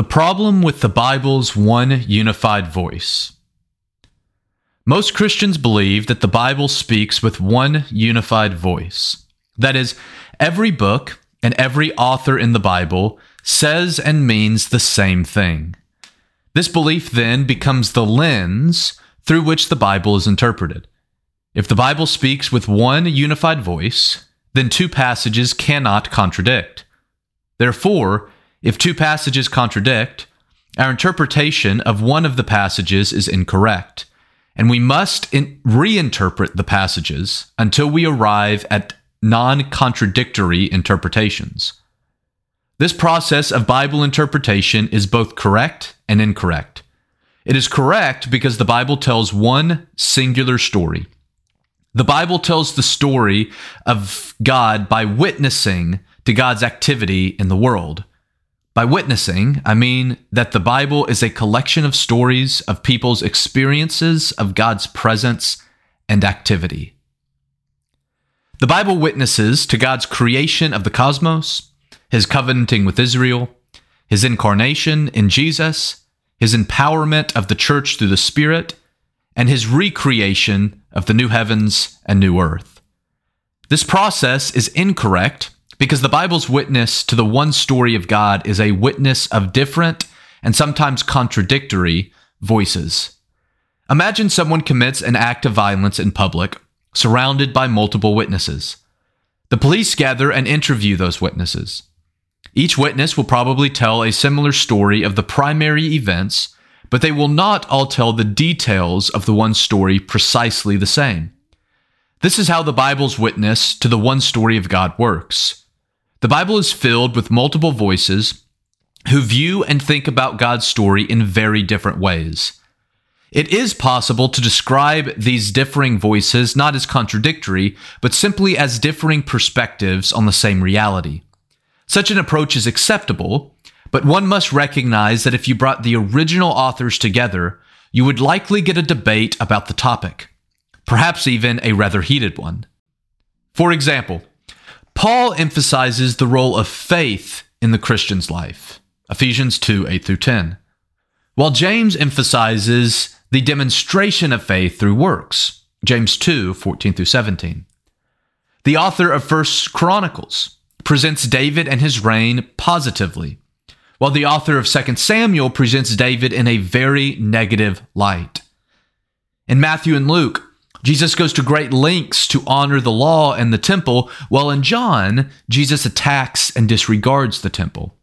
The problem with the Bible's one unified voice. Most Christians believe that the Bible speaks with one unified voice. That is, every book and every author in the Bible says and means the same thing. This belief then becomes the lens through which the Bible is interpreted. If the Bible speaks with one unified voice, then two passages cannot contradict. Therefore, if two passages contradict, our interpretation of one of the passages is incorrect, and we must in- reinterpret the passages until we arrive at non contradictory interpretations. This process of Bible interpretation is both correct and incorrect. It is correct because the Bible tells one singular story. The Bible tells the story of God by witnessing to God's activity in the world. By witnessing, I mean that the Bible is a collection of stories of people's experiences of God's presence and activity. The Bible witnesses to God's creation of the cosmos, his covenanting with Israel, his incarnation in Jesus, his empowerment of the church through the Spirit, and his recreation of the new heavens and new earth. This process is incorrect because the Bible's witness to the one story of God is a witness of different and sometimes contradictory voices. Imagine someone commits an act of violence in public, surrounded by multiple witnesses. The police gather and interview those witnesses. Each witness will probably tell a similar story of the primary events, but they will not all tell the details of the one story precisely the same. This is how the Bible's witness to the one story of God works. The Bible is filled with multiple voices who view and think about God's story in very different ways. It is possible to describe these differing voices not as contradictory, but simply as differing perspectives on the same reality. Such an approach is acceptable, but one must recognize that if you brought the original authors together, you would likely get a debate about the topic, perhaps even a rather heated one. For example, Paul emphasizes the role of faith in the Christian's life. Ephesians 2 8 through 10. While James emphasizes the demonstration of faith through works. James 2 14 through 17. The author of First Chronicles presents David and his reign positively, while the author of Second Samuel presents David in a very negative light. In Matthew and Luke, Jesus goes to great lengths to honor the law and the temple, while in John, Jesus attacks and disregards the temple.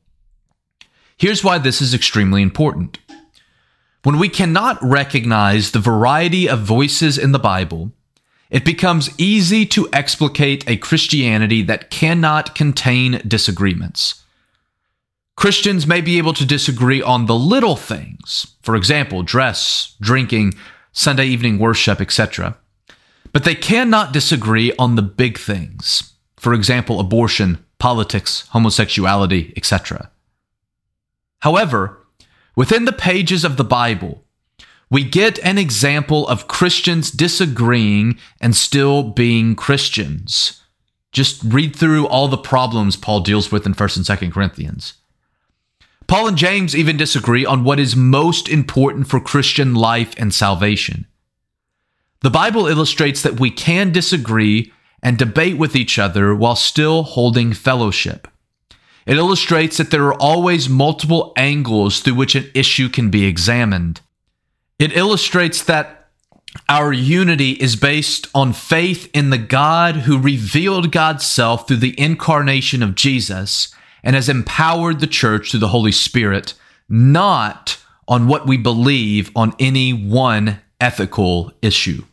Here's why this is extremely important. When we cannot recognize the variety of voices in the Bible, it becomes easy to explicate a Christianity that cannot contain disagreements. Christians may be able to disagree on the little things, for example, dress, drinking, Sunday evening worship, etc. But they cannot disagree on the big things. For example, abortion, politics, homosexuality, etc. However, within the pages of the Bible, we get an example of Christians disagreeing and still being Christians. Just read through all the problems Paul deals with in 1st and 2nd Corinthians. Paul and James even disagree on what is most important for Christian life and salvation. The Bible illustrates that we can disagree and debate with each other while still holding fellowship. It illustrates that there are always multiple angles through which an issue can be examined. It illustrates that our unity is based on faith in the God who revealed God's self through the incarnation of Jesus and has empowered the church through the Holy Spirit, not on what we believe on any one ethical issue.